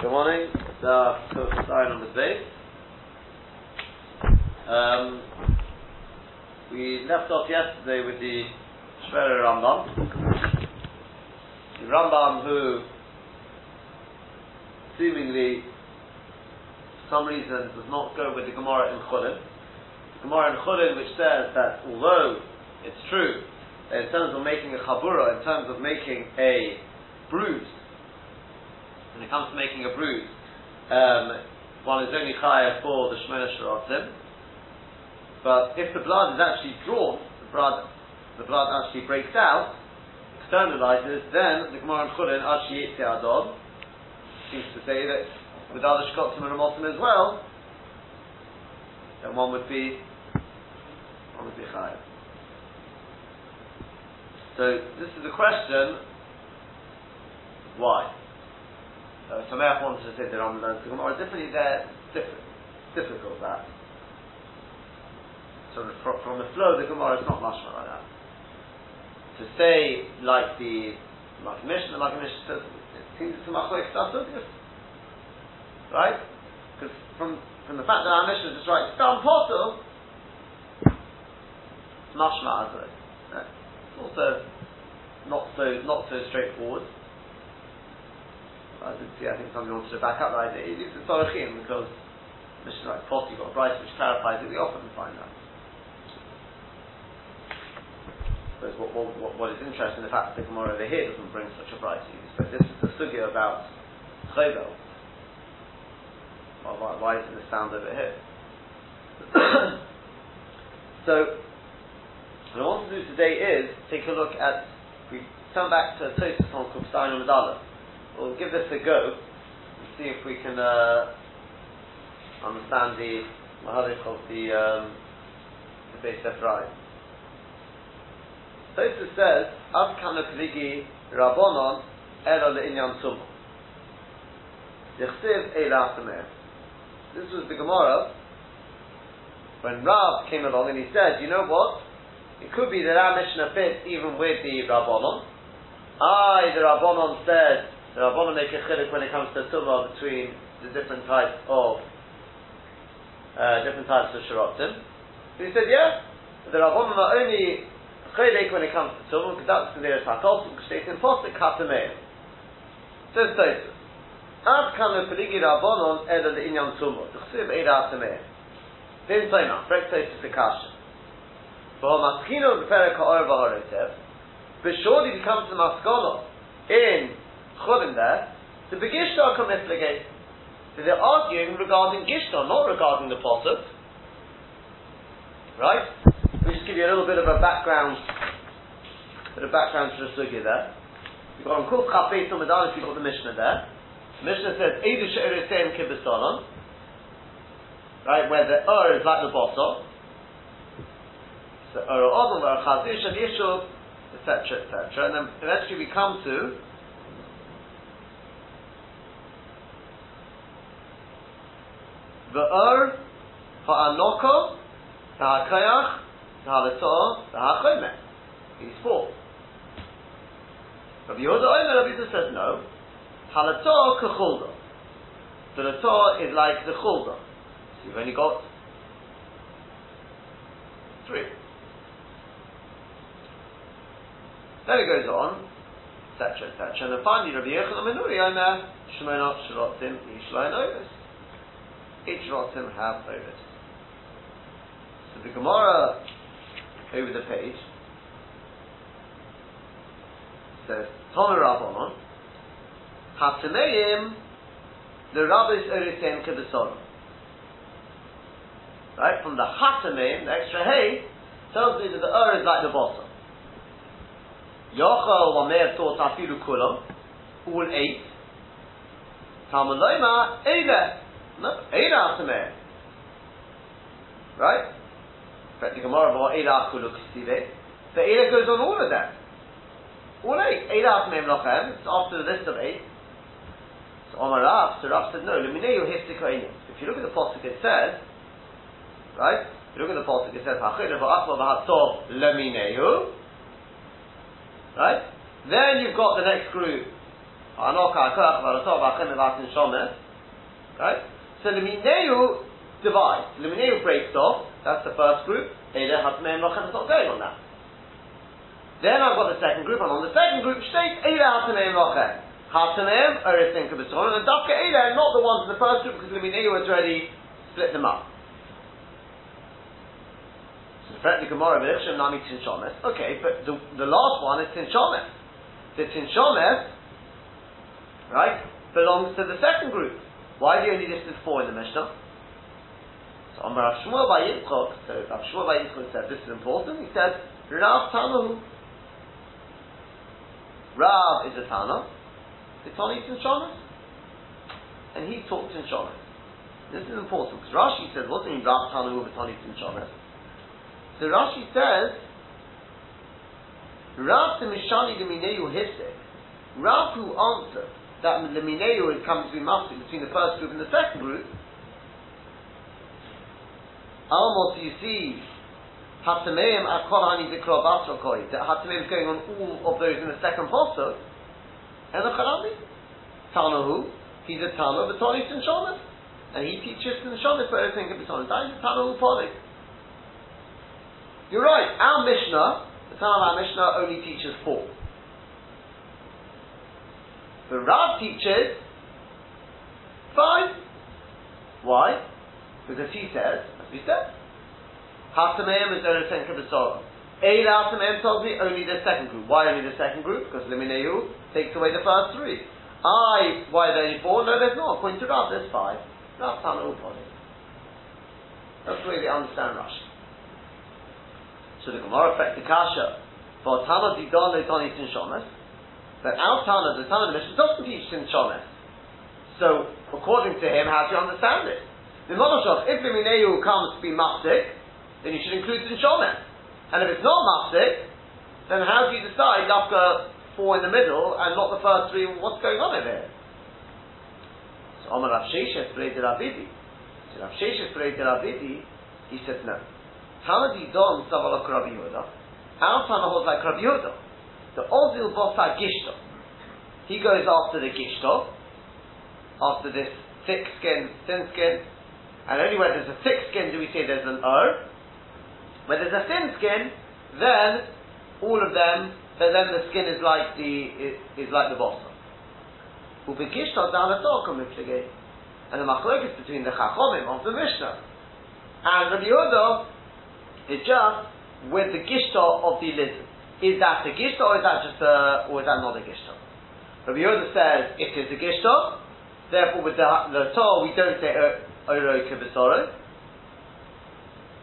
Good morning. The sorry number base. Um, we left off yesterday with the Shvera Rambam. The Rambam who seemingly for some reason does not go with the Gemara in Chulin. The Gemara in Chulin which says that although it's true in terms of making a chabura, in terms of making a bruise, when it comes to making a bruise, um, one is only chayav for the Shemona Sharatim. But if the blood is actually drawn, the blood, the blood actually breaks out, externalizes, then the Gemara in Chulin, Ashi Adon, seems to say that with other Shkotim and Ramotim as well, then one would be, one would be chayav. So this is the question, why? Uh, Sameach wanted to say the Rambam learns the Gemara differently. There, different, difficult that. So from, from the flow, the Gemara is not mashma like that. To say like the like Mishnah, like Mishnah says, it seems to machlek yes. right? Because from from the fact that our Mishnah is just writes down portal, mashma as It's also not so not so straightforward. I did see, I think somebody wanted to back up that idea. It's a Sorachim because mission like you've got a Braisa which clarifies it, we often find that. But what, what, what is interesting, the fact that the Gemara over here doesn't bring such a Braisa. So this is the sugya about Chovel. Why, why isn't the sound over here? so, what I want to do today is take a look at, we turn back to Tosis on Kufstein and Medallah we'll give this a go and see if we can uh, understand the mahalik of the um, the base right. Tosus says, "Av kana kvigi rabonon elo leinyan tum." Yichsiv eilasamer. This was the Gemara when Rav came along and he said, "You know what? It could be that our Mishnah fits even with the Rabbonon. I, the Rabbonon, said the Rabbanon make a chiluk when it comes to tumah between the different types of uh, different types of sharotim. So he said, yeah, the Rabbanon are only chiluk when it comes to tumah because that's the nearest hakol, because they can post it katameim. So it's Tosus. Ad kanu peligi Rabbanon eda the inyan tumah. T'chsiv eida atameim. Din Toimah, break Tosus the kasha. But maskino the perek ha'or v'horotev. But surely he comes to the in Chulin there, the Begishtar come mitigate. So they're arguing regarding Gishtar, not regarding the Posuk. Right? Let me just give you a little bit of a background, bit of background to the sugya there. You've got on Kuf Chafei Sumadan, you've got the Mishnah there. The Mishnah says, Eidu She'eretem Kibbesonon. Right, where the Ur is like the Bosso. So Ur Odom, Ur Chazish, and Yishuv, etc., etc. And then eventually we come to V'or ha'anoko, ha'akayach, ha'aletor, ha'achome. He's four. Rabbi Yehuda Omer, Rabbi Yehuda says no. Halator kechulda. The lator is like the chulda. So you've only got three. Then it goes on, etc., etc. And then finally, Rabbi Yechon Amenuri Omer, Shemona Shalotim, Yishlein Ovis each rotim have ovis. So the Gemara over the page says, Tomer Rabbanon, Hatameim, the rabbis oritem kibbeson. Right, from the Hatameim, the extra hay, tells me that the Ur is like the bottom. Yochel Wamer thought Afilu Kulam, all eight. Talmud Eile, no, Eila Atameh. Right? But the Gemara about Eila Kuluk Sive. The Eila goes on all of them. All eight. Eila Atameh Lochem. It's after the list of eight. So Omar Rav, so Rav said, no. If you look at the Pasuk, it says, right? If you look at the Pasuk, it says. Right? Then you've got the next group Right? So Limineu divides. Limineu breaks off. That's the first group. Eile Hatmei Melochem is not going on that. Then I've got the second group, and on the second group, state Eile Hatmei Melochem. Hatmei, Erethin Kabbaton, and the Dafka Eile, not the ones in the first group, because Limineu has already split them up. And okay, but the, the last one is Tinshomes. The Tinshomes, right, belongs to the second group. Why do you only listed four in the Mishnah? So Amar Rav Shmuel by Yitzchok, so Rav Shmuel by Yitzchok said, this is important, he said, Rav Tanahu. Rav is a Tana, the it's only Tinshomes, and he taught Tinshomes. This is important, because Rashi says, what does it mean Rav Tanahu, Vitani Tinshomes? So Rashi says, Rav the Mishani the Mineyu Hisik, Rav who answered that the Mineyu is coming to be master between the first group and the second group, Almos you see, Hatameim Akorani Dikro Basrakoi, that Hatameim is going on all of those in the second posture, and the Charami, Tanahu, he's a Tana, but Tani Shomas, and he teaches in Shomas for everything can be Tana. That is Tanahu Polik. You're right, our Mishnah, the time of our Mishnah only teaches four. The Rav teaches five. Why? Because he says, as we said, Hatameim is only second Kabbalah. Eid Hatameim tells me only the second group. Why only the second group? Because Limineu takes away the first three. I, why are there only four? No, there's not. According to Rav, there's five. Rav Tana Uponi. That's the way they understand Rashi. So the Gemara affects the kasha. For Tana Didon Leitoni Tinshomes. But our Tana, the Tana of the Mishnah, doesn't teach Tinshomes. So, according to him, how do you understand it? The Monoshov, if Limineu comes to be Mastik, then you should include Tinshomes. And if it's not Mastik, then how do you decide after four in the middle and not the first three? What's going on over here? So Omar Rav Sheshes prayed Rabidi. So Rav Sheshes prayed Rabidi. He said no. Tana Didon Savalok Rabbi Yehuda. Our Tana holds like Rabbi Yehuda. The Ozil Bosa Gishto. He goes after the Gishto, after this thick skin, thin skin, and only where there's a thick skin do we say there's an Ur. Where there's a thin skin, then all of them, then the skin is like the is, is like the bossa. Ubegishto down a And the machlokes between the chachomim of the Mishnah and Rabbi Yehuda it's just with the gishta of the lizard. Is that a gishta or is that just a, or is that not a gishta? Rabbi Yehuda says it is a gishta, therefore with the, the Torah we don't say oh, oh, oro kibisoro.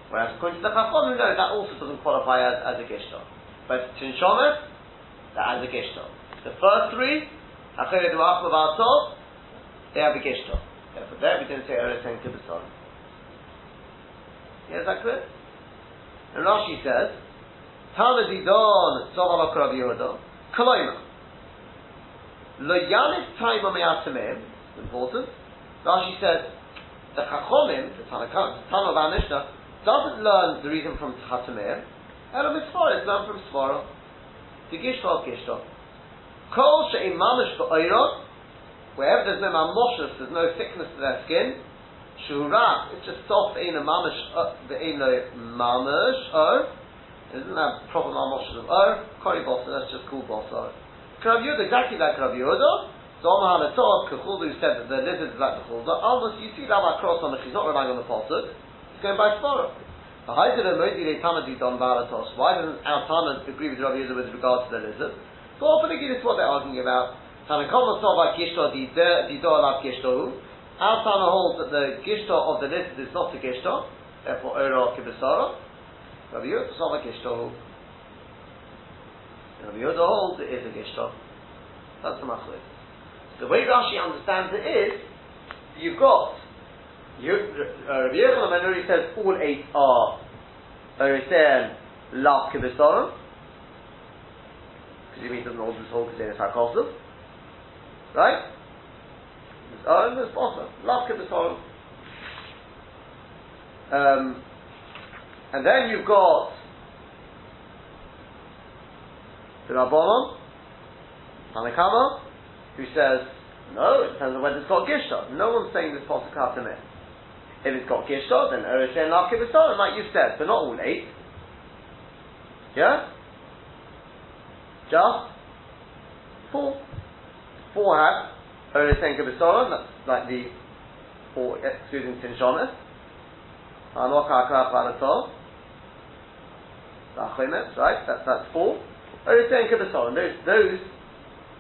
Whereas according to the Chacham, no, that also doesn't qualify as, as a gishta. But Tinshomet, that as a gishta. The first three, Acheret U'ach Levatov, they have a gishta. Therefore there we didn't say oh, oro kibisoro. Yeah, is that clear? And Rashi says, Tana didon tzovalok Rav Yehuda, koloima. Lo yanis taima me'atamim, important. Rashi says, the Chachomim, the Tana, Tana of our Mishnah, doesn't learn the reason from Chatamir, Elo Mitzvah, it's learned from Svara. The Gishta of Gishta. Kol she'im mamish ba'oirot, wherever there's no mamoshus, there's no thickness to their skin, Shura, it's just soft, ain't a mamish, the ain't no mamish, oh. Isn't that proper mamish of or, oh, kori bossa, that's just cool bossa. Krav Yehuda, exactly like Krav Yehuda, so Omar HaNatot, Kechuldu said that the lizard is like the chulda, almost you see that cross on the, he's not relying on the posuk, he's going by Sforah. Why doesn't our Tana agree with Rabbi Yehuda with regard to the lizard? So often again, it's what they're arguing about. Tanakoma saw about Gishto, door alav Gishtohu, our Tana holds that the gishta of the list is not the gishta, therefore Ora Kibisara. Rabbi Yehuda is not a gishta. Rabbi Yehuda holds it is a gishta. That's the machlis. The way Rashi understands it is, you've got you, uh, Rabbi Yochanan already says all eight are Orisem Lav Kibisara. Because he means doesn't hold this whole Kesenis HaKosov. Right? Oh, it's possible. Love Kibbaton. Um, and then you've got the Rabbanon, Tanakama, who says, no, it depends on whether it's got Gishta. No one's saying this Pasuk Hatamim. If it's got Gishta, then Eresein Lav Kibisaron, like you've said, but not all eight. Yeah? Just four. Four have Eresein Kibisaron, that's like the four excluding Tinshonis. Hanok HaKar Paratol. Right? That, that's four. Eresein Kibisaron. Those, those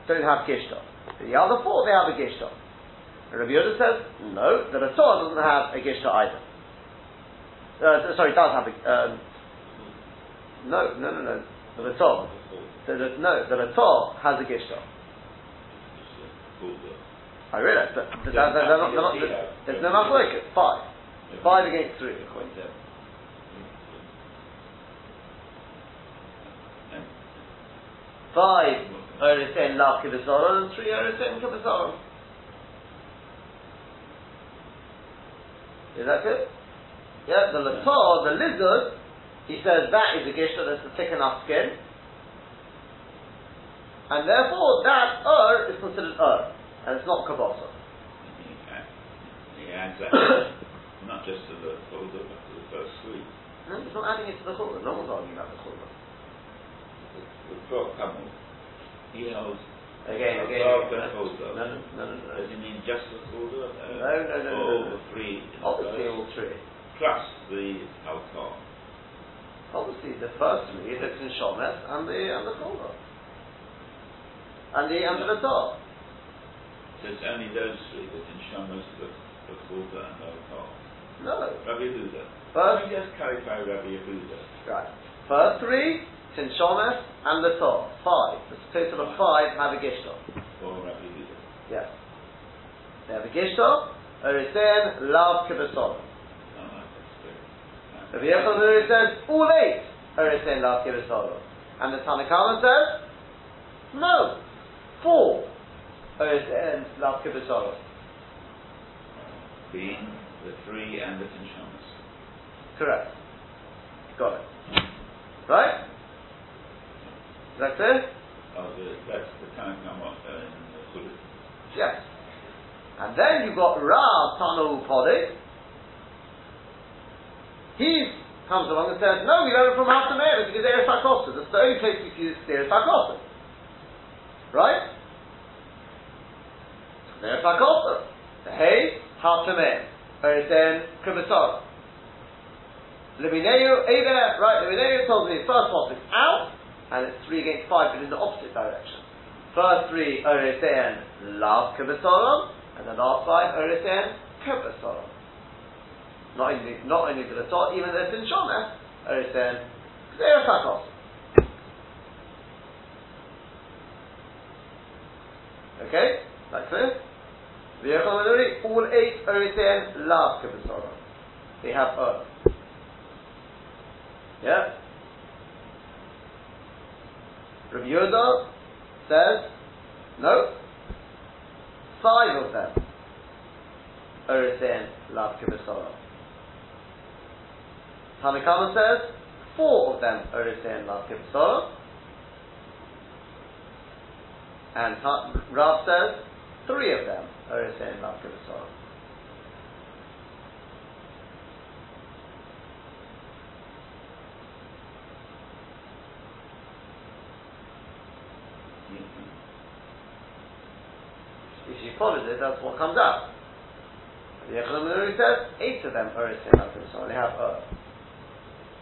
don't have Gishta. The other four, they have a Gishta. And Rabbi Yehuda says, no, the Torah doesn't have a Gishta either. Uh, sorry, does have a, um, no, no, no, no, the Torah. The, no, the Torah has a Gishta. I realize, but they're, they're, they're not, they're not, there's no machlokes. Five, five against three. Five Orisin Lav Kibisoron and three Orisin Kibisoron. Is that good? Yeah, the Lator, the lizard, he says that is a gishta that's a thick enough skin. And therefore that Ur is considered Ur, and it's not Kabasa. He adds that not just to the Chulda, but to the first three. No, he's not adding it to the Chulda. No one's arguing about the Chulda. The twelve Kamel, he holds Again, again. Twelve again. and Chulda. No, no, no, no, no. Does he mean just the Chulda? Uh, No, no, no, no, All no, no. the three. Obviously first, all three. Plus the alcohol. Obviously the first three, the Tinshomes and the and the Chulda. And the and the Lator. So it's only those three, the Tinshamas, the, the Chulda, and the alcohol. No. Rabbi Yehuda. First Let me just clarify Rabbi Yehuda. Right. First three, Tinshomes and the Tor. Five. There's a total of five have a Gishto. Or Rabbi Yehuda. Yes. They have a Gishto, Orisen, Lav, ah, good. Rabbi Yochanan says, all eight Orisen, Lav, Kibbutz, And the Tanakhama says, no, four Orisen, Lav, Kibbutz, Being the three and the Tinshamas. Correct. Got it. Right? Is that clear? Oh, the, that's the Tanakh uh, in the Chulda. Yes. And then you've got Rav Tanu Podi. He comes along and says, no, we learn it from Hatamer because Eretz HaKosa. That's the only place we see this Eretz HaKosa. Right? Eretz HaKosa. The Hey, Hatamer. Eretz Kibasara. Limineu, Eda, right, Limineu tells me first one is out, and it's three against five, but in the opposite direction. First three, Eretz Lav Kibasara, and the last five, Eretz Kibasara. Not only, not only the Latot, even the Tinshona, Eretz Eretz Okay? That's clear? All eight Eretz Lav Kibasara. They have Earth. Yeah? Rabbi Yehuda says, no, five of them are in Lav Kibasara. Tanakama says, four of them are in Lav. And Rav says, three of them are in Lav. If it, that's what comes out. The Yechanan says eight of them are in so they have earth.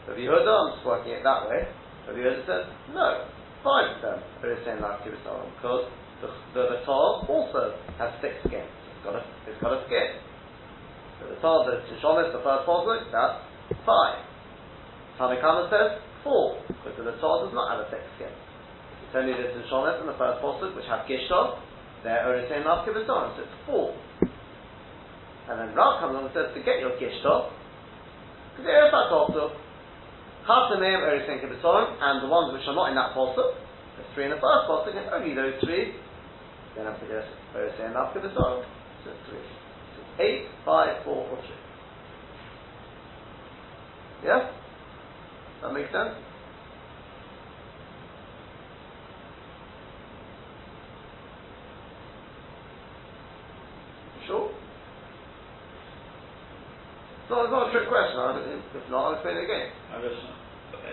Rabbi Yehuda, just working it that way. Rabbi Yehuda says no, five of them are in because the the, the tar also has thick skin. It's got a it's got a skin. So the tar, the Tishonis, the first posuk, that's five. Tanakama says four, because the tar does not have a thick skin. It's only the Tishonis and the first posuk which have gishta. They're Eretz Lav Kibbutz, so it's four. And then Rav comes along and says, forget your Gishto, because Eretz HaKosuk, Chatamim, Eretz Kibbutz, and Kibison, and the ones which are not in that Posuk, there's three in the first Posuk, and only those three, then have to go Eretz Lav Kibbutz, so it's three. So it's eight, five, four, or three. Yeah? That makes sense? Sure. It's not, it's not a trick question. If not, I'll explain it again. I guess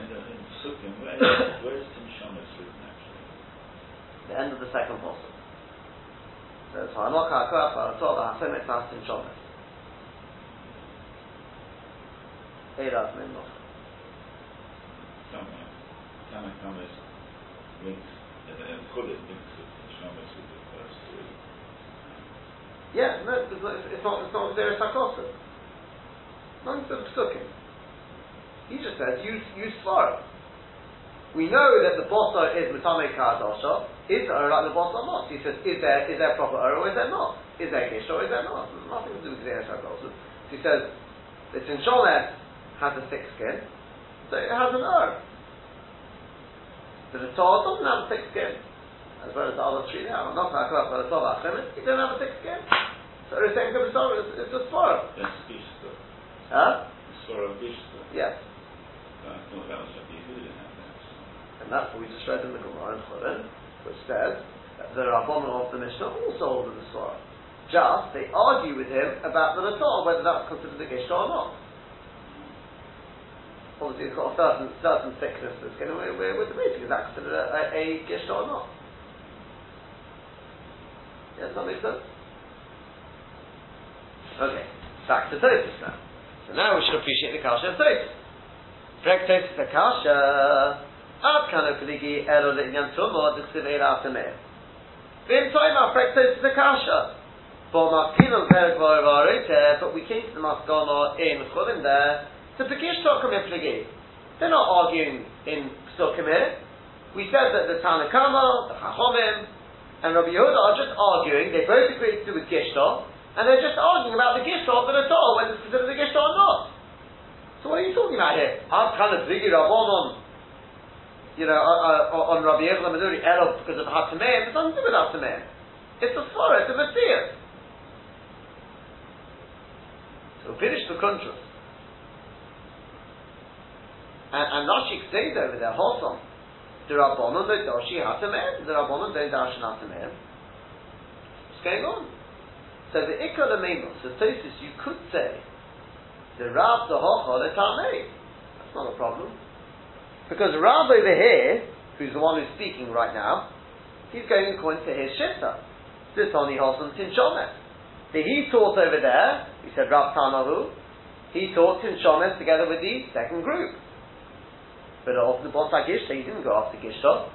in the in Sukkim, where, where is Tim written actually? The end of the second posture. So it's Hanok HaKoach Baratzov HaSem Etzas Tim Shomes. Eirat Minnoch. Somewhere. Tanakam is links, and Chulit links with Tim Shomas with the. Yeah, no, it's not, it's not, it's not Zeres HaKosim. Not in the Psukim. He just says, use, use Svara. We know that the bossa is Matame Kadosha. Is there like the bossa not? He says, is there, is there proper Ur or is there not? Is there Gish or is there not? Nothing to do with Zeres HaKosim. He says, the Tinshonet has a thick skin, so it has an Ur. The Torah doesn't have a thick skin. As well as the other three now. Not Hakrat, but the Torah Achemet, he doesn't have a thick skin. So it's saying it's a Svara. That's Gishta. Huh? Sora Gishta. Yes. I thought that was Yehuda had that. And that's what we just read in the Gemara in Chulin, which says that the Rabbanon of the Mishnah also hold the Svara. Just, they argue with him about the Natal, whether that's considered a Gishta or not. Obviously, it's got a certain, certain thickness that's going to, we're, we're, debating, is that considered a, a, a Gishta or not? Yeah, does that make sense? Okay, back to Tosis now. So now we should appreciate the Kasha of Tosis. Frek Tosis the Kasha, Ad Kano Peligi Elo Linyan Tumo, Dixiv Eila Atameh. Vim Toima Frek Tosis the Kasha. For Martinum Perek Varovarite, but we came to the Maskana in Chulin there, to Pekish Tokum Pligi. They're not arguing in here. We said that the Tanakama, the Chachomim, and Rabbi Yehuda are just arguing, they both agree to do with Gishta, and they're just arguing about the Gishta of the Natal, whether it's considered a Gishta or not. So what are you talking about here? I'm kind of bigger Rabbanon, you know, uh, uh, on Rabbi Yehuda Manuri, Elov, because of Hatameim, it doesn't do with Hatameim. It's a Svara, it's a Messiah. So finish the contrast. And, and Rashi explains over there, Hosom, the Rabbanon don't dashi Hatameim, the Rabbanon don't dashi Hatameim. What's going on? So the Ikka Lamemos, the Tosis, you could say, the rab the Hocha the Tamei. That's not a problem. Because Rab over here, who's the one who's speaking right now, he's going according to his Shitta. This only Hosan Tinshomet. The he taught over there, he said Rab Tanahu, he taught Tinshomet together with the second group. But of the Bosa Gishta, he didn't go after Gishta.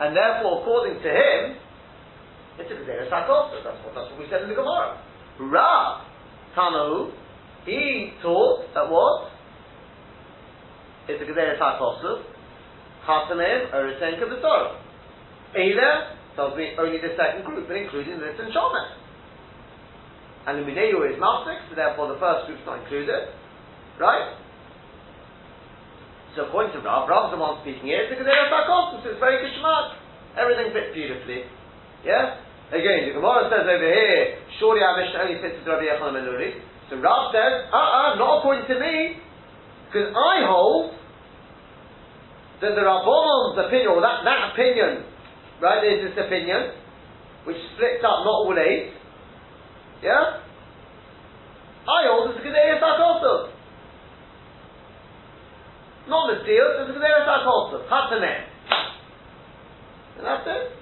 And therefore, according to him, it's a Gezerah Sakosa. That's what, that's what we said in the Gemara. Rav Tanahu, he taught that what? It's a Gezerah Sakosa. Hasanim, Eretenka B'Torah. Either, tells me only the second group, but including this and Shomet. And the Mineyu is Mafsik, so therefore the first group's not included. Right? So according to Rav, Rav's the one speaking here, a Gezerah Sakosa, so it's very Kishmat. Everything fits beautifully. Yeah? Again, the Gemara says over here, surely our Mishnah only fits with Rabbi Yechon Menuri. So Rav says, uh-uh, not according to me, because I hold that the Rabbanon's opinion, or that, that opinion, right, there's this opinion, which splits up not all eight, yeah? I hold it's a Gezerah Sakosa. Not the deal, it's a Gezerah Sakosa. Hataneh. And that's it.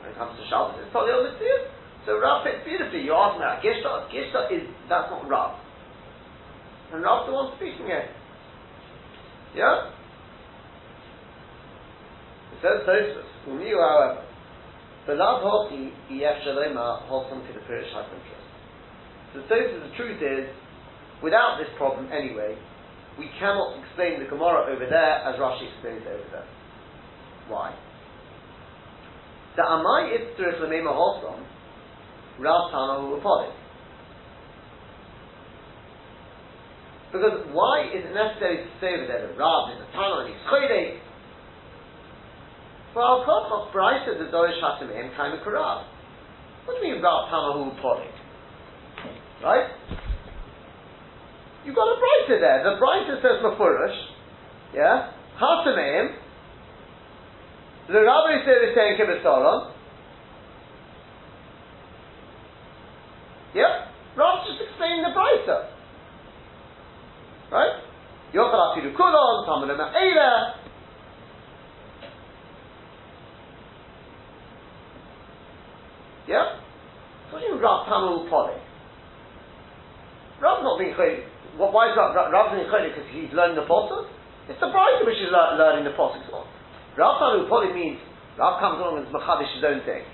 When it comes to Shabbos, it's totally on deal. So Rav fits beautifully. You ask me about Gishta. Gishta is, that's not Rav. And Rav's the one speaking here. Yeah? It says Tosfos. Who knew, however, the love hoki yef shalema the Pirish interest. So Tosfos, the truth is, without this problem anyway, we cannot explain the Gemara over there as Rashi explains it over there. Why? The Amai Itzurich Lemema Hosom, Rav Tana Huapodik. Because why is it necessary to say over there that Rav is a Tana and he's Choydek? Well, Al Kochach Braisa the Dorish Hatamim Kaima Karav. What do you mean Rav Tana Huapodik? Right? You've got a Braisa there. The Braisa says Mafurish, yeah? Hatamim, the Rabbi said is saying Kibbesaron. Yeah? Rav just explaining the Brisa. Right? Yochel afilu kulon, tamar ma'ela. Yeah? What do you Rav Tanu Polik? Rav's not being chaylik. Why is Rav, Rav's being chaylik? Because he's learning the Pasuk? It's the Brisa which is le- learning the Pasuk. Rav Tanu Polik means Rav comes along and is Machadish his own thing.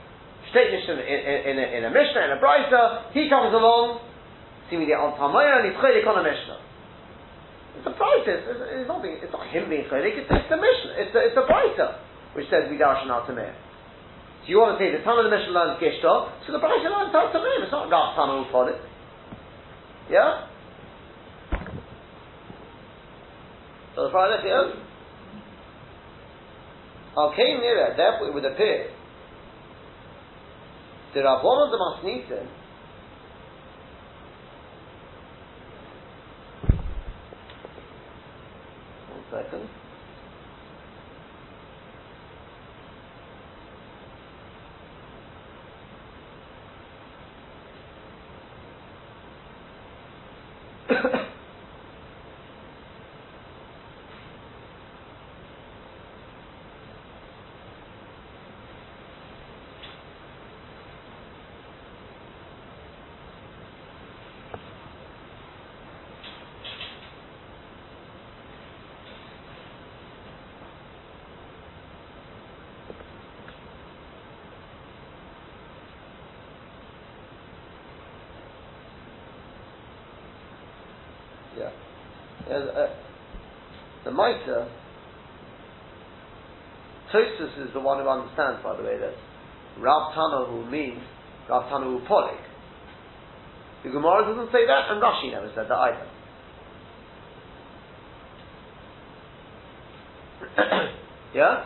State Mishnah in, in, in, a, in a Mishnah, in a Brisa, he comes along, seemingly on Tamaya, and he's chaylik on a Mishnah. It's a Brisa, it's, it's, not, being, it's not him being chaylik, it's, it's the Mishnah, it's the, it's the which says we darshan al Tamir. So you want to say the Tana of the Mishnah learns Gishto, so the Brisa learns al it's not Rav who followed. Yeah? So the Friday here, Okay, nearer, therefore it would appear the Rabbanon the Masnitin one second. Yeah. There's a, the Mitre, Tosus is the one who understands, by the way, that Rav Tanahu means Rav Tanahu Polik. The Gemara doesn't say that, and Rashi never said that either. Yeah?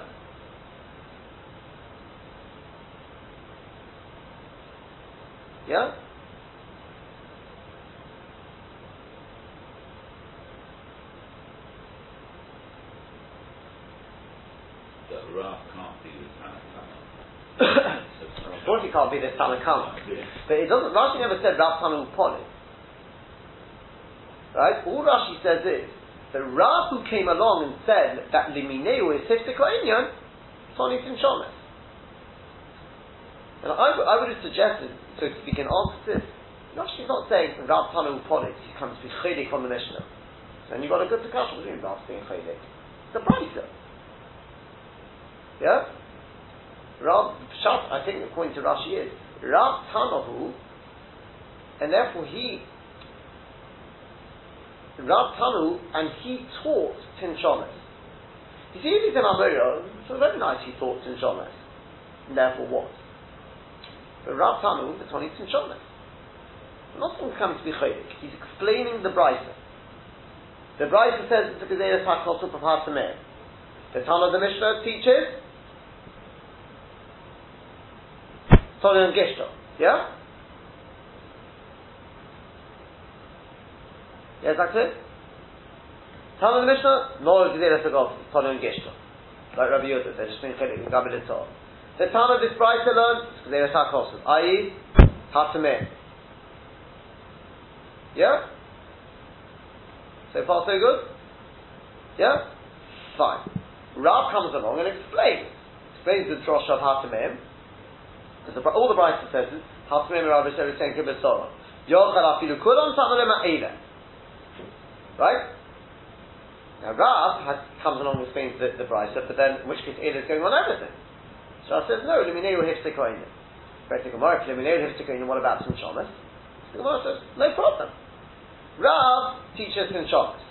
That Rav can't be the Tanakama. Of course, it can't be this Tanakama. But it doesn't, Rashi never said Rav Tanu Polit. Right? All Rashi says is, the Rav who came along and said that Limineu is Hiftika Inyan, Tony Shomes. And I, w- I would have suggested, so to speak, an answer to this. Rashi's not saying Rav Tanu Polit, he comes to be Chedik on the Mishnah. Then you've got a good discussion between Rav being Chedik. The Brisa. Yeah? Rav Pshat, I think according to Rashi is Rav Tanahu, and therefore he Rav Tanu, and he taught Tinshomes. You see, if he's an Amora, so very nice he taught Tinshomes. And therefore what? But Rav Tanu, the Tony Tinshomes. Not something coming to be chaydik. He's explaining the Brisa. The Brisa says it's a Gezeiras HaKosup of Hasameh. The Tana of the Mishnah teaches Tony and Gishto. Yeah? Yes, that's it. Of the Mishnah, no Gezeiras HaKosup, Tony and Gishto. Like Rabbi Yudah, they're just being chaydik in Gabbalah Torah. The Tana of this Brisa learns Gezeiras HaKosup, i.e. Hasameh. Yeah? So far so good? Yeah? Fine. Rav comes along and explains. Explains the drosh of Hatamim. Because the, all the Brisa says is Hatamim Rav Yisrael Senka B'Sorah. Yochel afilu kulam samalim ha'ela. Right? Now Rav has, comes along and explains the, the but then in which case Ela is going on everything. So I says, no, Hifsikoinim. Back to Gemara, Limineu Hifsikoinim, what about some Shomas? The Gemara says, no problem. Rav teaches in Shabbos.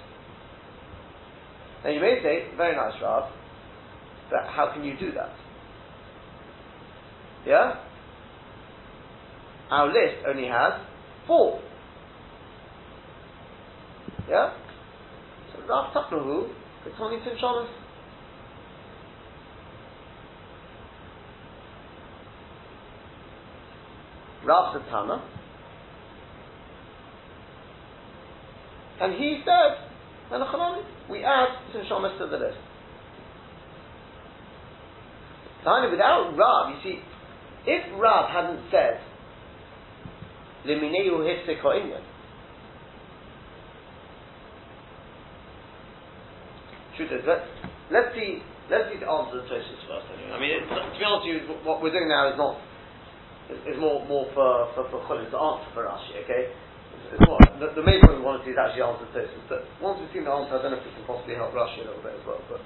Now you may say, very nice Rav, but how can you do that? Yeah? Our list only has four. Yeah? So Rav Tapnahu, it's only Tim Shabbos. Rav Satana, And he said, we add Tinshomas to the list. Finally, without Rav, you see, if Rav hadn't said limineu hifsik ha'inyan. Let's, let's see, let's see the answer to Tosis first anyway. I mean, it, to be honest with you, what we're doing now is not, is, more, more for, for, for Cholim to answer for Rashi, okay? It's, more, the, the main point we want to do is actually answer Tosis, but once we've seen the answer, I don't know if we can possibly help Rashi a little bit as well, but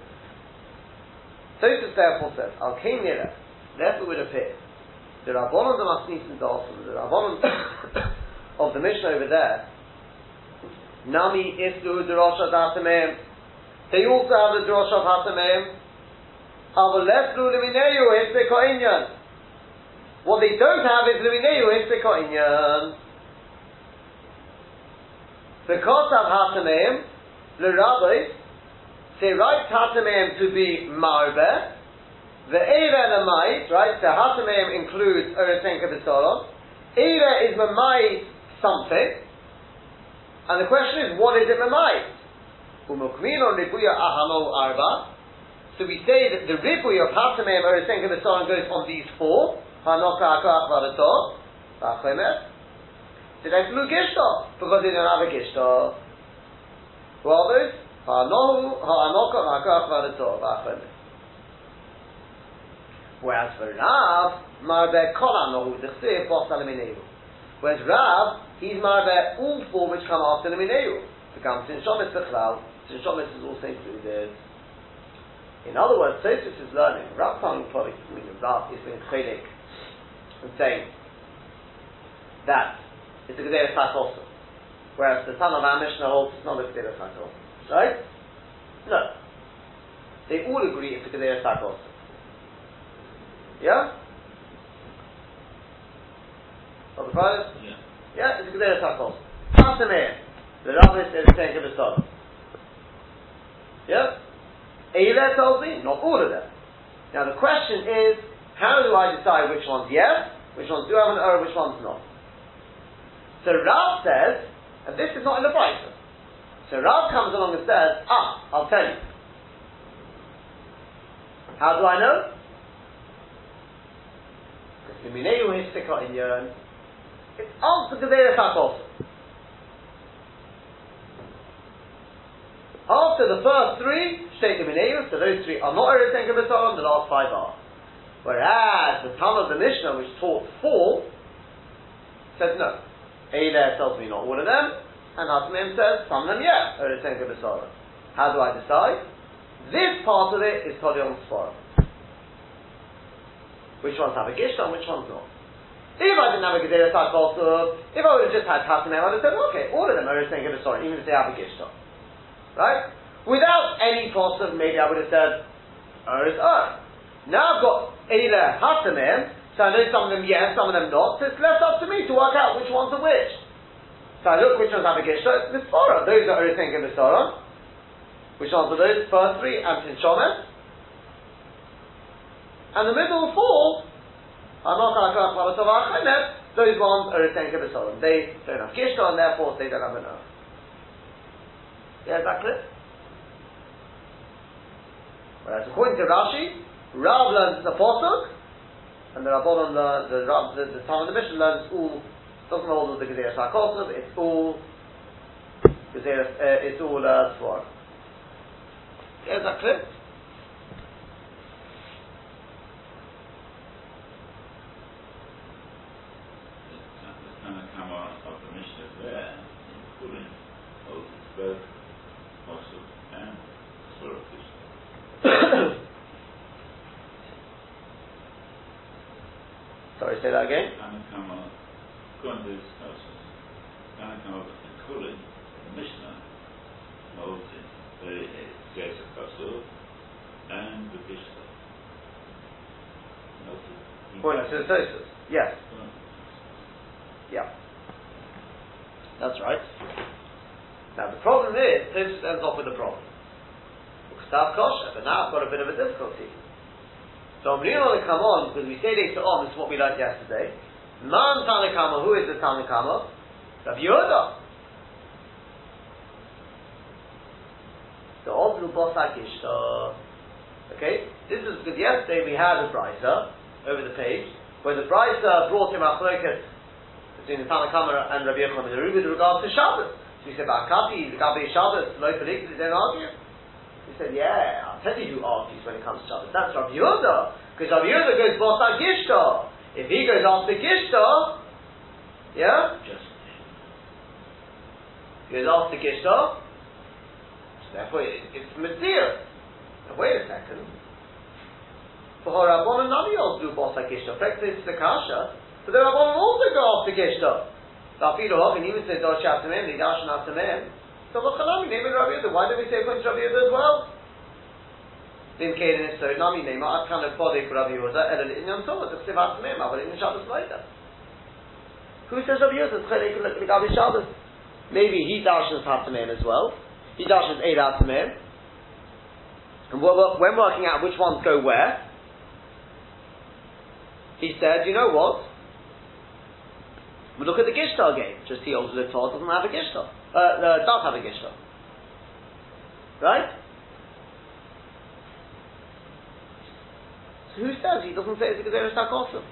Tosis therefore says, Al therefore would appear, the Rabbanon the Masnis and the Rabbanon of the Mishnah over there, Nami Islu Derosha Datamim, they also have the drosh of Hatameim. Avalef Lumineyu Hispeko What they don't have is Lumineyu Hispeko Inyan. Because of Hatameim, the rabbis say right Hatameim to be Marbe, the Eira the right? The Hatameim includes Eretenka B'Soron. Eira is Mamai something. And the question is, what is it Mamai? Umukmino ribuya ahamo arba. So we say that the ribuya of hatamim or the goes on these four. Hanoka akach vadato. Vachemet. Did I flew? Because they don't have a gishta. Who are those? Hanohu, hanoka akach vadato. Vachemet. Whereas for Rav, marbe kol anohu, the chsiv, bos Whereas Rav, he's marbe all four which come after the mineu. Becomes in shomis bechlal, so Shomis is also included. In other words, Tosus is learning. Rav Tang I Rav is being chelik and saying that it's a Gedera Sak also. Whereas the son of our Mishnah holds it's not a Gedera Sak also. Right? No. They all agree it's a Gedera Sak also. Yeah? Of the brothers? Yeah. Yeah, it's a Gedera Sak also. Pasamir. The Rav is saying Gedera yeah? Eila tells me, not all of them. Now the question is, how do I decide which ones yes, which ones do I have an error, which ones not? So Rav says, and this is not in the Bible. So Rav comes along and says, ah, I'll tell you. How do I know? Mineu Histika in Yern, it's answered to their also. After the first three, Shteitim and so those three are not Eretz Enka the last five are. Whereas the Tam of the Mishnah, which taught four, says no. Eiler tells me not all of them, and Hatmim says some of them, yeah, Eretz Enka How do I decide? This part of it is Tolion Sforim. Which ones have a Gishta and which ones not? If I didn't have a Gedera also, if I would have just had Hatmim, I would have said, okay, all of them are Eretz Enka even if they have a Gishta. Right? Without any possible, maybe I would have said, Er is Er. Now I've got Eila Hatamim, so I know some of them yes, some of them not, so it's left up to me to work out which ones are which. So I look which ones have a Gisha, it's Mitzvara. Those are Eretz and Mitzvara. Which ones are those? First three, and Tinshomet. And the middle four, those ones are Eretz and They don't have Gisha, and therefore they don't have Earth. Yeah, is that clear? Whereas according to Rashi, Rav learns the Pasuk, and the Rabbanon learn, the, the, the, the of the mission learns all, doesn't hold with the Gezerah Shakosov, it's all, Gezerah, uh, it's all, uh, Svar. Yeah, is that clear? both Sorry, say that again. Anakama, according to this process, Anakama including Mishnah, Moses, the Gesa Kasur, and the Bishla. According to the Tosus, yes. Yeah. That's right. Now the problem is, Tosus ends off with a problem. Stav kosher, but now I've got a bit of a difficulty. So Amrin on the come on, because we say later on, this is what we learned yesterday. Man Tanakama, who is the Tanakama? Rav Yehuda. The Odlu Bosa Gishta. Okay? This is because yesterday we had a Brisa over the page, where the Brisa brought him Achlokas, between the Tanakama and Rabbi Yochanan ben with regard to Shabbos. So we said, Ba'akapi, the Gabi Shabbos, Lo Pelik, they don't argue. He said, yeah, I'll tell you who argues when it comes to Shabbos. That's Rabbi Yehuda. Because Rabbi Yehuda goes Bosa Gishta. If he goes after Gishta, yeah? Just. He goes after Gishta, therefore it, it's Mitzvah. Now wait a second. For Rabbanon, none of y'all do Bosa Gishta. Effectively, it's the Kasha. But the Rabbanon also go after Gishta. Rafilu Hok, and even says Dosh Shatamim, the Darshan Atamim. So what Chanami, name Rabbi Yehuda. Why do we say to Rabbi Yehuda as well? Dim Kaden is so, Nami it, At kind of body for Rabbi Tova, the Siv Atamim, but in Shabbos later. Who says Rabbi Yehuda? Shabbos. Maybe he darshans Hatamim as well. He darshans Eid Hatamim. And what, when working out which ones go where, he said, you know what? We look at the Gishtar game. Just he the Torah doesn't have a Gishtar. Uh, uh, does have a Gishtar. Right? Who says he doesn't say it's a Gezeres HaKosim?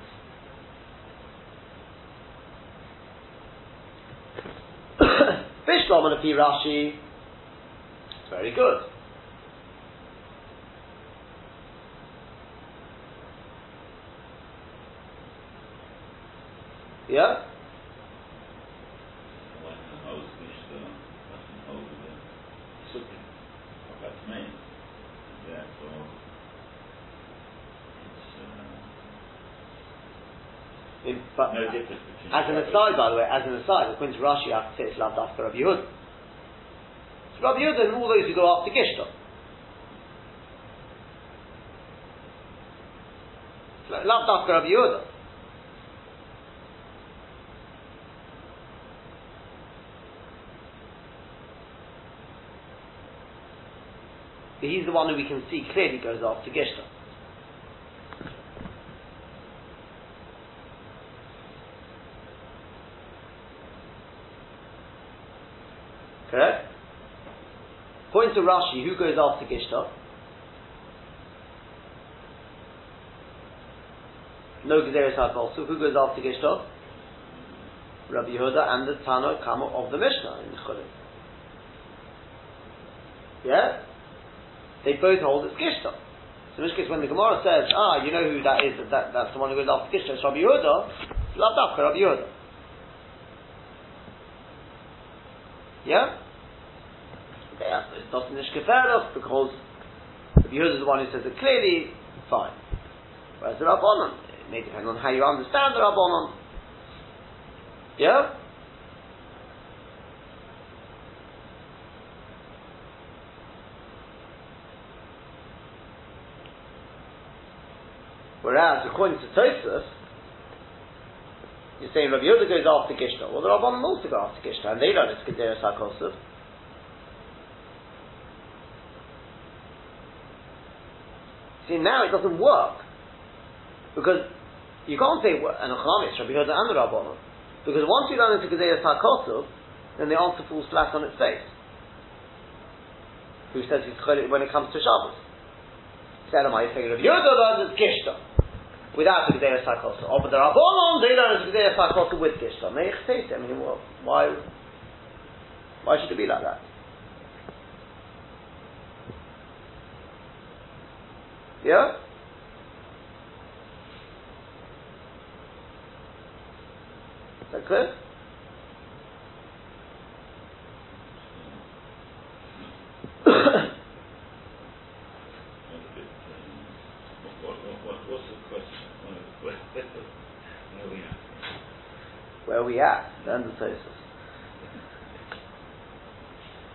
Bishlam and a. Rashi. Very good. Yeah? When the house is the, that's an over the sukkah. That's me. Therefore, it's, uh, In, but no difference between. as an aside, by the way, as an aside, according to Rashi, I have to say it's Lav Dafka Rabbi Yehuda. It's Rabbi Yehuda and all those who go after Gishtar. It's after Rabbi Yehuda. But he's the one who we can see clearly goes after Gishtar. Correct? To Rashi, who goes after Gishtar? No Gezeres also. Who goes after Gishtar? Rabbi Yehuda and the Tana Kama of the Mishnah in the Chulin. Yeah? They both hold it's Gishtar. So in which case when the Gemara says, ah, you know who that is, that, that's the one who goes after Gishtar, it's Rabbi Yehuda, Lavdafka Rabbi Yehuda. Yeah? Not in the Shkeferos because Rabbi Yehuda is the one who says it clearly, fine. Whereas the Rabbanon, it may depend on how you understand the Rabbanon. Yeah? Whereas, according to Tosfos, you're saying Rabbi Yehuda goes after Gishta. Well, the Rabbanon also go after Gishta, and they don't it's Gezeres See, now it doesn't work. Because you can't say, and Achamis, Rabbi Yehuda and the Rabbanon. Because once you learn into Gezeres HaKosov, then the answer falls flat on its face. Who says he's cholik when it comes to Shabbos? Said, am I saying Rabbi Yehuda learns it's Gishta without the Gezeres HaKosov? But the Rabbanon, they learn it's Gezeres HaKosov with Gishta. Meich I mean, why, why should it be like that? Yeah? Is that clear? Where, we at? Learn the Tosfos.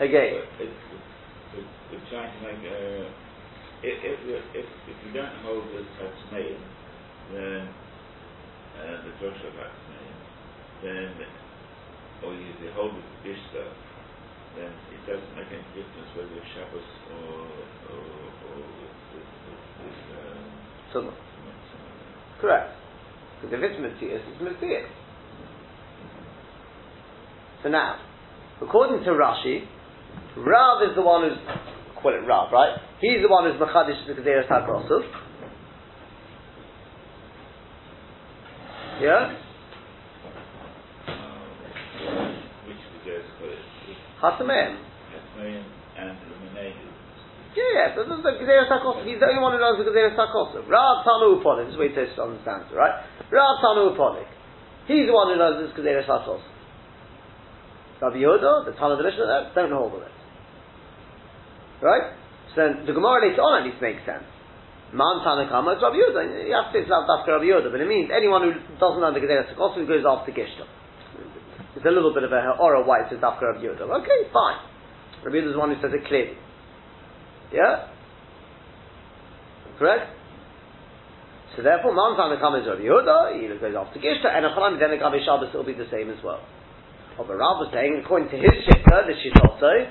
Again, But it's, we're, we're trying to make a, if, if, you- if, if you don't hold the Tatsmeim, then, uh, the Joshua Tatsmeim, then, or you the hold the Bishta, then it doesn't make any difference whether it's Shabbos or, or, or with, with um, Sunnah. Correct. Because if it's Matthias, it's Matthias. So now, according to Rashi, Rav is the one who's, call it Rav, right? He's the one who's mechadish the Gezeres HaKosov. Yeah? Hasameim. Hasameim and Ruminated. Yeah, yeah, but the Gezeres HaKosov, he's the only one who knows the Gezeres HaKosov. Rav Tanu Upolik, this is what he says on the right? Rav Tanu Upolik. He's the one who knows this Gezeres HaKosov. Rabbi Yehuda, the Tanu of the Mishnah, don't hold on it. Right? So then the Gemara later on at least makes sense. Man Tanakama is Rabbi Yehuda. You have to say it's not Dafka Rabbi Yehuda, but it means anyone who doesn't know the Gezeres HaKosav goes after Gishta. It's a little bit of a or why white to Dafka Rabbi Yehuda. Okay, fine. Rabbi Yehuda is the one who says it clearly. Yeah? Correct? So therefore, Man Tanakama is Rabbi Yehuda, he goes after Gishta, and a Chalam, then the Gabi Shabbos will be the same as well. Oh, but Rav was saying, according to his shikha, the shitoso,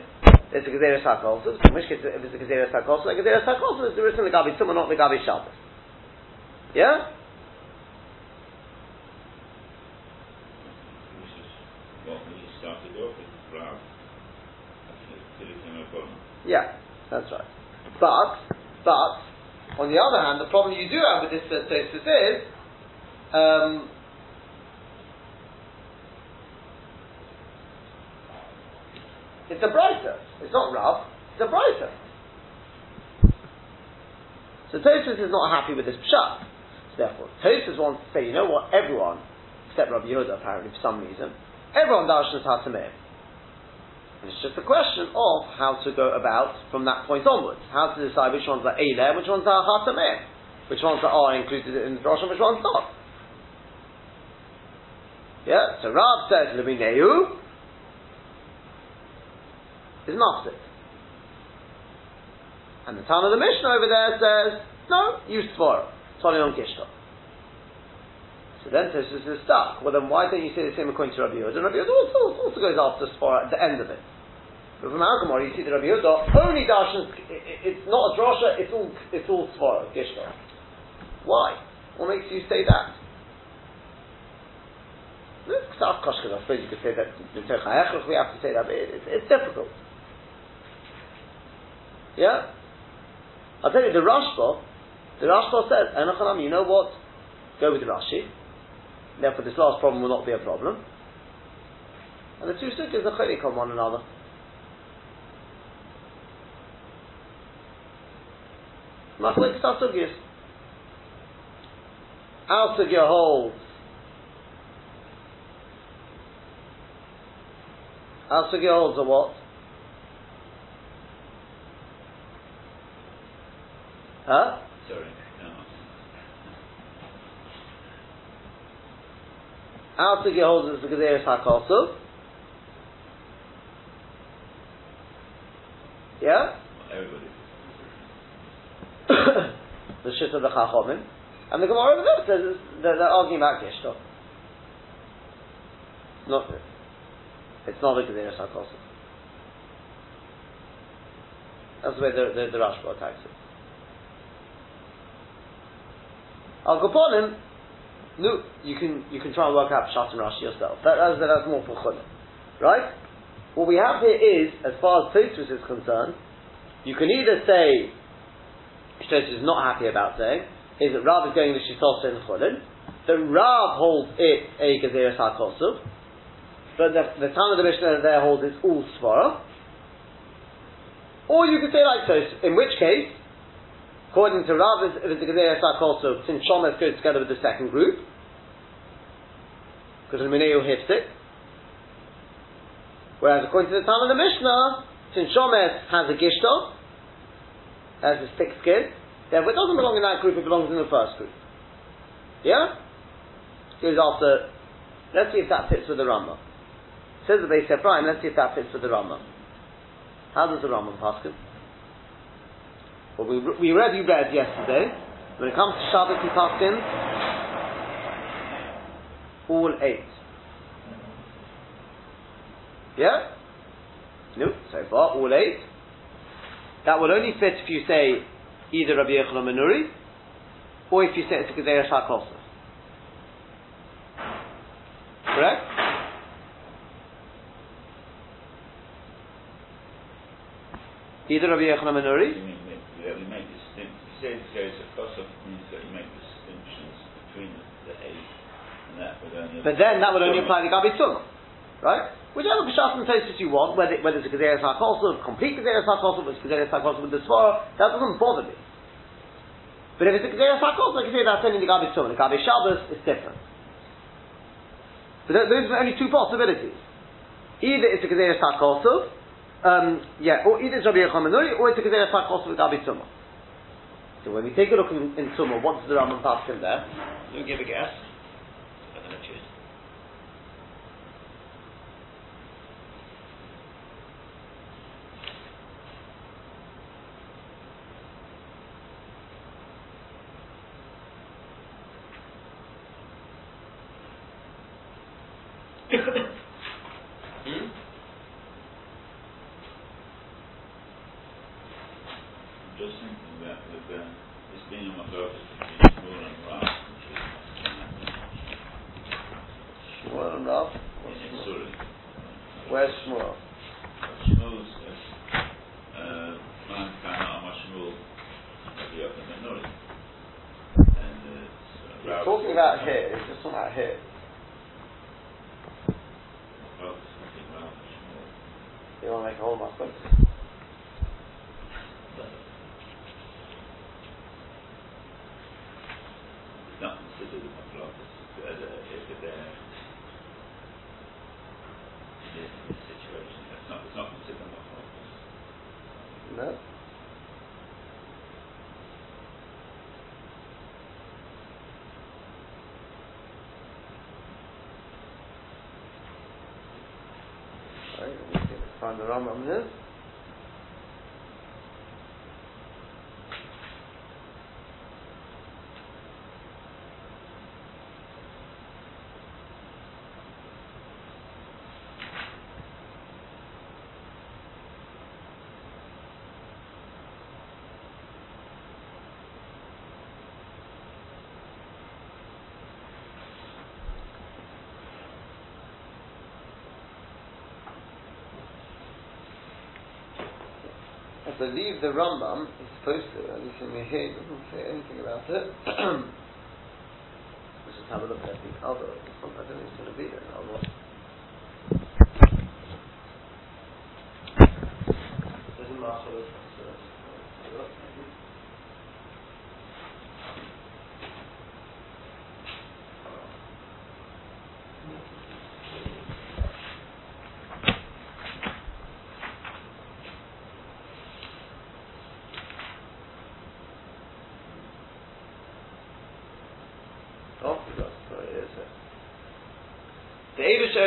it's a Gezeres HaKosos. In which case, if it's a Gezeres HaKosos, like Gezeres HaKosos, there isn't the Gabi Tumah, not the Gabi Shabbos. Yeah? Yeah, that's right. But, but, on the other hand, the problem you do have with this uh, is, um, It's a Braisa. It's not Rav. It's a Braisa. So Tosfos is not happy with this pshat. So therefore, Tosfos wants to say, you know what? Everyone, except Rabbi Yehuda apparently for some reason, everyone darshans hatameh. And it's just a question of how to go about from that point onwards. How to decide which ones are Eileh, which ones are hatameh, which ones are included in the drasha, which ones not. Yeah. So Rav says Lemineu is mafsik. And the town of the Mishnah over there says, no, use Tvora. Tony on Kishta. So then Tosfos is stuck. Well then why don't you say the same according to Rabbi Yehuda? Rabbi Yehuda also, also goes after Spora at the end of it. But from our you see that Rabbi Yehuda only dashes, it's not a drasha, it's all, it's all Svara, Gishta. Why? What makes you say that? I suppose you could say that we have to say that, but it's, it's difficult. Yeah? I'll tell you, the Rashba, the Rashba says, Enochanam, you know what? Go with the Rashi. Therefore, this last problem will not be a problem. And the two sukkahs are chaylik on one another. Machlik Sasugis. Our sugya holds. Our sugya holds a what? Huh? Sorry, no. Our Sugya holds is the Gezeres HaKosov. Yeah? Everybody. the shit of the Chachomim. And the Gemara over there says they're, they're arguing about Gishto. Not, it's not the Gezeres HaKosov. That's the way the, the, the Rashba attacks it. Al Kaponim, no, you can you can try and work out Pshat and Rashi yourself. That, that's, that's more for Chulin. Right? What we have here is, as far as Tosfos is concerned, you can either say, Tosfos is not happy about saying, is that Rav is going to Shitos in Chulin, that Rav holds it a Gezeres HaKosov, but the, the time of the Mishnah there holds it's all Svara. Or you could say like Tosfos, in which case, According to Rav, if it's a Gezerah Sak also, since Shomer goes together with the second group, because of Mineu Hifsik. Whereas according to the time of the Mishnah, since Shomer has a Gishto, has a thick skin, therefore it doesn't belong in that group, it belongs in the first group. Yeah? Goes after, let's see if that fits with the Rambam. Says the base Ephraim, let's see if that fits with the Rambam. How does the Rambam pass it? Well, we, we already read yesterday, when it comes to Shabbos and Paskin, all eight. Yeah? No, so far, all eight. That will only fit if you say either Rabbi Yochanan ben Nuri, or if you say it's a Gezerah Shak Correct? Either Rabbi Yechon Menuri, that we make distinct. He says goes across means that you make distinctions between the eight and that would only. But then that would only apply to Gabi Tum, right? whichever Pshat and Tosfos you want, whether, whether it's a Gezeres HaKosov, complete Gezeres HaKosov, it's Gezeres HaKosov with the Svara, that doesn't bother me. But if it's a Gezeres HaKosov, I can say that's only the Gabi Tumah. The Gabi Shabbos is different. But those are only two possibilities. Either it's a Gezeres HaKosov, um, yeah, or either it's Rabbi Yochanan or it's a Gezeres HaKosov with Gabi Tumah. So when we take a look in, in Tumah, what does the Rambam pass in there? You give a guess. find the Rambam believe the Rambam is supposed to, at least in here, doesn't say anything about it. Let's just have a look at the other. I don't think it's going to be there now. There's a marshal.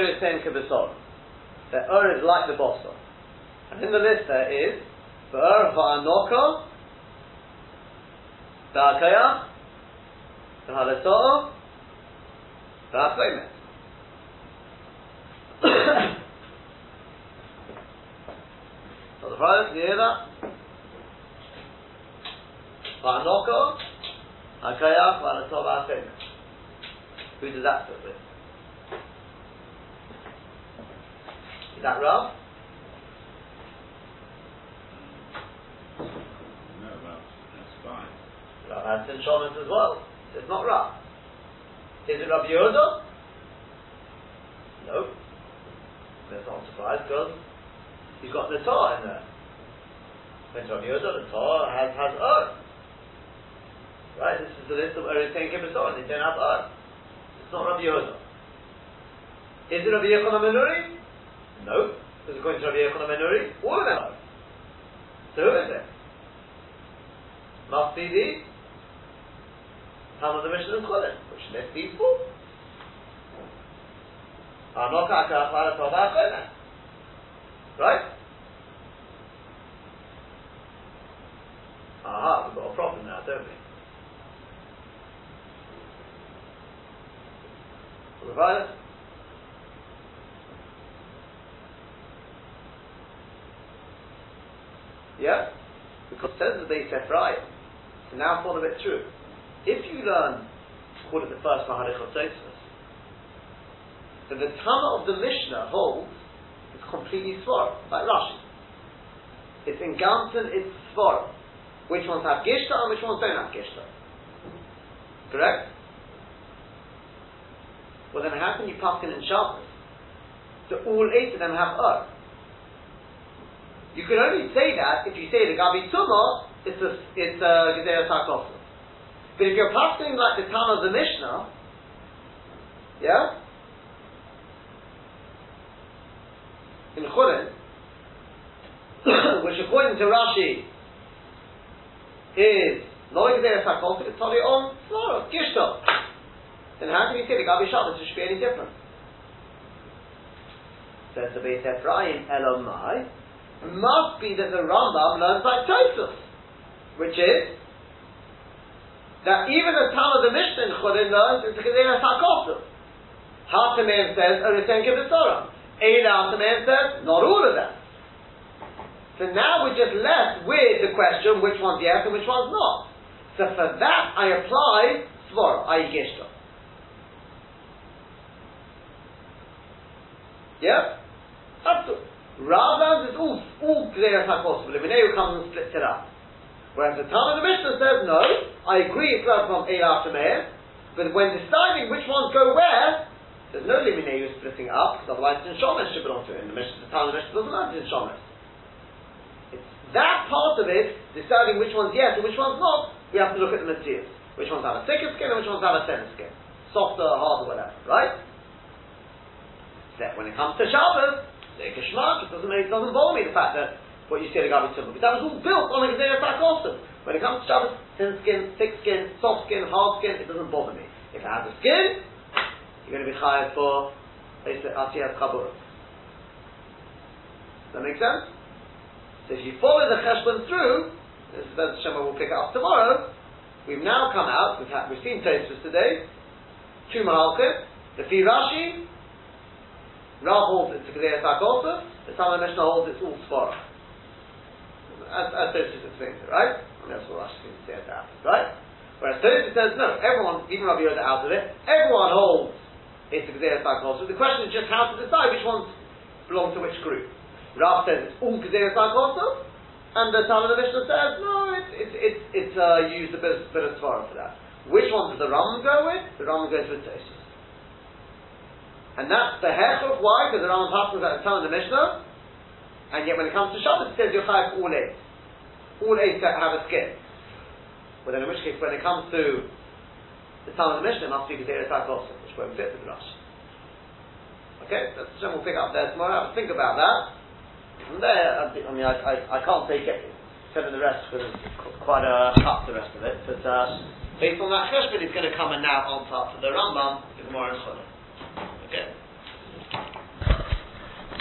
Eivishor is saying Kibasor. The Ur is like the Bosor. And in the list there is Ur Va'anoko, the Akaya, the Haleto, the brothers, you hear that? Va'anoko, Akaya, Va'aleto, Va'achlemet. Who does that fit with? Is that Rav? No, Rav, that's fine. Rav had ten Shomans as well. So it's not Rav. Is it Rav Yehuda? No. That's not surprised because he's got the Torah in there. When Rav Yehuda, the Torah has, has Ur. Right, this is the list of Ur Ten Kibbutz They don't have Ur. It's not Rav Yehuda. Is it Rav Yochanan ben Nuri? No, because according to Rabbi Yochanan ben Nuri, all of them are. So who is it? Must be the Talmud of Mishnah and Chulin, which lists these four. Right? Aha, we've got a problem now, don't we? Well, the Yeah? Because it says the Beis Ephraim, so now of it through. If you learn, call it the first Maharichot Tosfos, then the Tana of the Mishnah holds it's completely Svar, like Rashi. It's in Gamton, it's Svar. Which ones have Gishta and which ones don't have Gishta. Correct? Well then how can you pass in Shabbos? So all eight of them have Ur. You can only say that if you say the Gabi Tumah, it's a, it's a Gezerah Takosim. But if you're passing like the Tana of the Mishnah, yeah? In Chulin, which according to Rashi is not Gezerah Takosim, it's totally on Flora, Gishto. Then how can you say the Gabi Shabbos should be any different? Says the Beit Ephraim, Elomai, must be that the Rambam learns like Tosfos, which is that even the Tal of the Mishnah in Chulin learns it's a Kedera Sakosu. Hatameim says, Oriten Kibisoram. Eila Hatameim says, not all of them. So now we're just left with the question which one's yes and which one's not. So for that I apply Svara, i.e. Gishta. Yeah? That's Rav is all, all Kedera Sakosu. Limineu comes and splits it up. Whereas the Talmud the Mishnah says, no, I agree it's learned from Eil after Meir, but when deciding which ones go where, there's no Limineu splitting up, because otherwise Din Shomesh should belong to it. And the Mishnah, the Talmud the Mishnah doesn't have Din Shomesh. It's that part of it, deciding which one's yes and which one's not, we have to look at the materials. Which ones have a thicker skin and which ones have a thinner skin. Softer, harder, whatever, right? So when it comes to Shabbos, it doesn't, it doesn't bother me the fact that what you see the Gabi Tumah. But that was all built on a Gezerah also. When it comes to Shabbos, thin skin, thick skin, soft skin, hard skin, it doesn't bother me. If it has a skin, you're going to be hired for Asiyat Chabur. Does that make sense? So if you follow the cheshbon through, this is Ben Shema will pick up tomorrow. We've now come out, we've, had, we've seen Tosfos today, two Mahalkim, the Firashi, Rav holds it's a Kedei also, the Talmud Mishnah holds it's all Sforah as, as Tosfos explains it, right? And that's what Rashi seems to say at that, right? Whereas Tosfos says, no, everyone, even Rabbi Yoda out of it, everyone holds it's a Gezerah also. The question is just how to decide which ones belong to which group. Rav says it's all Gezerah also, and the Talmud Mishnah says, no, it's, it's, it's, it's uh, used a bit, bit of Svarah for that. Which one does the Ram go with? The Ram goes with Tosfos. And that's the hechuk. Why? Because the Ram passes at the time of the Mishnah, and yet when it comes to Shabbos, it says you're chayav all eight. All eight have a skin. Well then in which case, when it comes to the time of the Mishnah, it must be Gezerah also, which won't fit with the Rush. Okay, that's the we'll pick up there tomorrow. Have to think about that. From there, I mean, I, I, I can't take it, seven the rest because it's quite a cut the rest of it. But uh, based on that cheshbon, it's going to come and now on top for the Rambam, the and Chulin death.